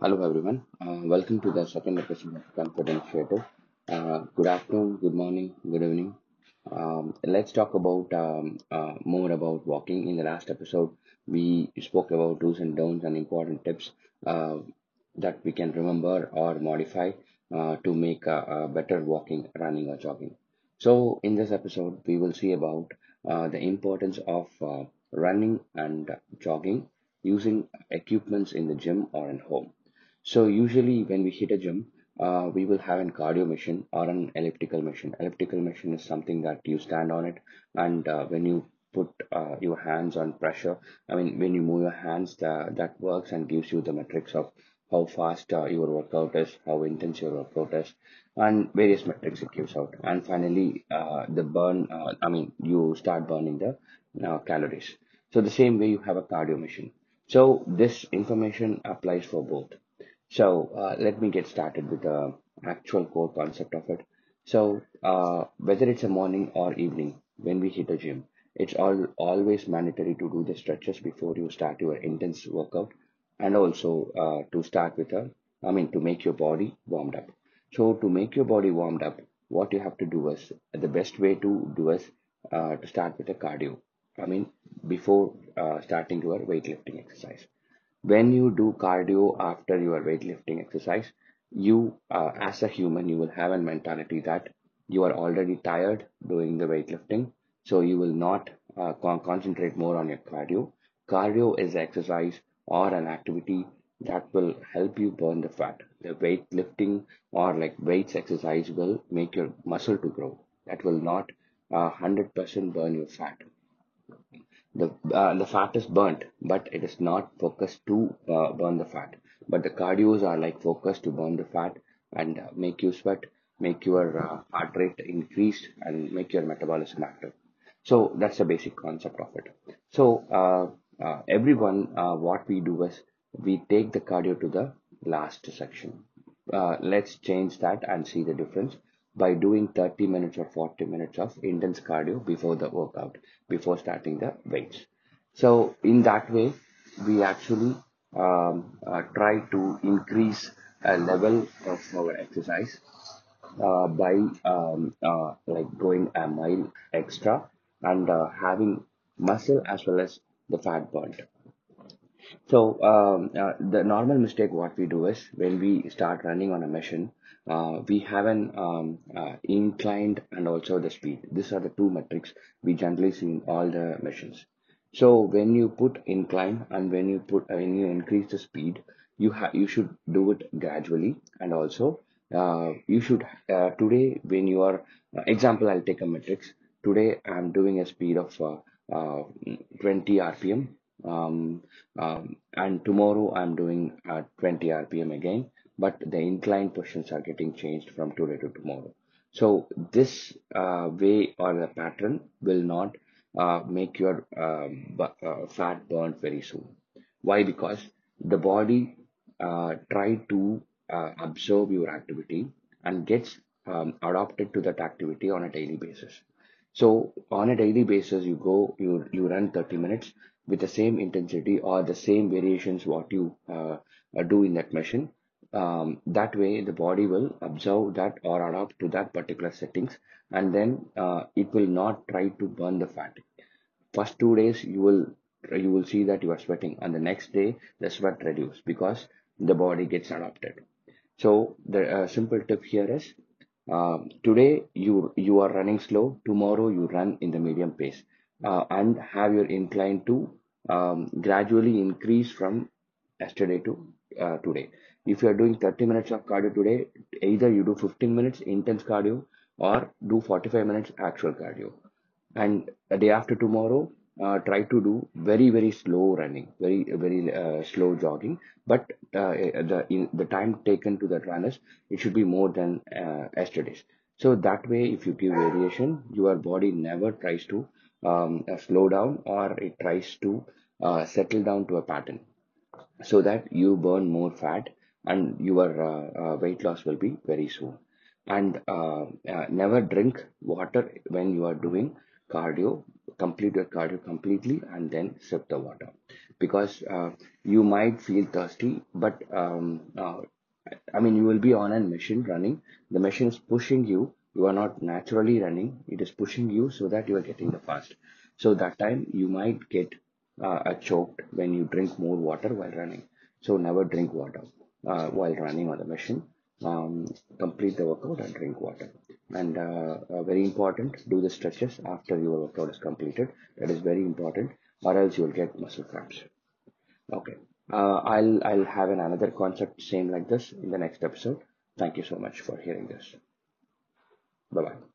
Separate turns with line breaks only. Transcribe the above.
Hello everyone, uh, welcome to the second episode of Confidence Creative. Uh, good afternoon, good morning, good evening. Um, let's talk about um, uh, more about walking. In the last episode, we spoke about do's and don'ts and important tips uh, that we can remember or modify uh, to make a, a better walking, running, or jogging. So, in this episode, we will see about uh, the importance of running and jogging using equipments in the gym or at home. So usually when we hit a gym, uh, we will have a cardio machine or an elliptical machine. Elliptical machine is something that you stand on it, and uh, when you put uh, your hands on pressure, I mean when you move your hands, the, that works and gives you the metrics of how fast uh, your workout is, how intense your workout is, and various metrics it gives out. And finally, uh, the burn. Uh, I mean you start burning the uh, calories. So the same way you have a cardio machine. So this information applies for both. So uh, let me get started with the actual core concept of it. So uh, whether it's a morning or evening, when we hit the gym, it's all always mandatory to do the stretches before you start your intense workout, and also uh, to start with a, I mean, to make your body warmed up. So to make your body warmed up, what you have to do is the best way to do is uh, to start with a cardio. I mean, before uh, starting your weightlifting exercise when you do cardio after your weightlifting exercise you uh, as a human you will have a mentality that you are already tired doing the weightlifting so you will not uh, con- concentrate more on your cardio. Cardio is exercise or an activity that will help you burn the fat. The weightlifting or like weights exercise will make your muscle to grow. That will not uh, 100% burn your fat the uh, the fat is burnt but it is not focused to uh, burn the fat. But the cardios are like focused to burn the fat and uh, make you sweat make your uh, heart rate increased and make your metabolism active. So that's the basic concept of it. So uh, uh, everyone what we do is we take the cardio to the last section. Let's change that and see the difference by doing 30 minutes or 40 minutes of intense cardio before the workout before starting the weights. So in that way we actually um, uh, try to increase a level of our exercise uh, by um, uh, like going a mile extra and uh, having muscle as well as the fat burnt so um, uh, the normal mistake what we do is when we start running on a machine, uh, we have an um, uh, inclined and also the speed. These are the two metrics we generally see in all the machines. So when you put incline and when you put uh, when you increase the speed, you have you should do it gradually and also uh, you should uh, today when you are example I'll take a metrics. Today I'm doing a speed of uh, uh, 20 RPM um, um, and tomorrow I'm doing uh, 20 RPM again, but the incline portions are getting changed from today to tomorrow. So this uh, way or the pattern will not uh, make your um, uh, fat burn very soon. Why? Because the body uh, try to absorb your activity and gets um, adopted to that activity on a daily basis. So on a daily basis, you go, you you run 30 minutes with the same intensity or the same variations what you uh, uh, do in that machine. Um, that way, the body will observe that or adapt to that particular settings, and then uh, it will not try to burn the fat. First two days, you will you will see that you are sweating, and the next day the sweat reduce because the body gets adapted. So the uh, simple tip here is um, today you you are running slow. Tomorrow you run in the medium pace, uh, and have your incline to um, gradually increase from yesterday to uh, today. If you are doing 30 minutes of cardio today, either you do 15 minutes intense cardio or do 45 minutes actual cardio. And a day after tomorrow uh, try to do very very slow running very very uh, slow jogging. But uh, the in the time taken to that runners it should be more than uh, yesterday's. So that way if you give variation your body never tries to um, uh, slow down or it tries to uh, settle down to a pattern so that you burn more fat and your uh, uh, weight loss will be very soon. And uh, never drink water when you are doing cardio complete your cardio completely and then sip the water because uh, you might feel thirsty but um, uh, I mean you will be on a machine running. The machine is pushing you you are not naturally running it is pushing you so that you are getting the fast. So that time you might get uh, choked when you drink more water while running. So never drink water uh, while running on the machine. Um, complete the workout and drink water. And uh, uh, very important do the stretches after your workout is completed. That is very important or else you will get muscle cramps. Okay. Uh, i'll i'll have an another concept same like this in the next episode. Thank you so much for hearing this bye bye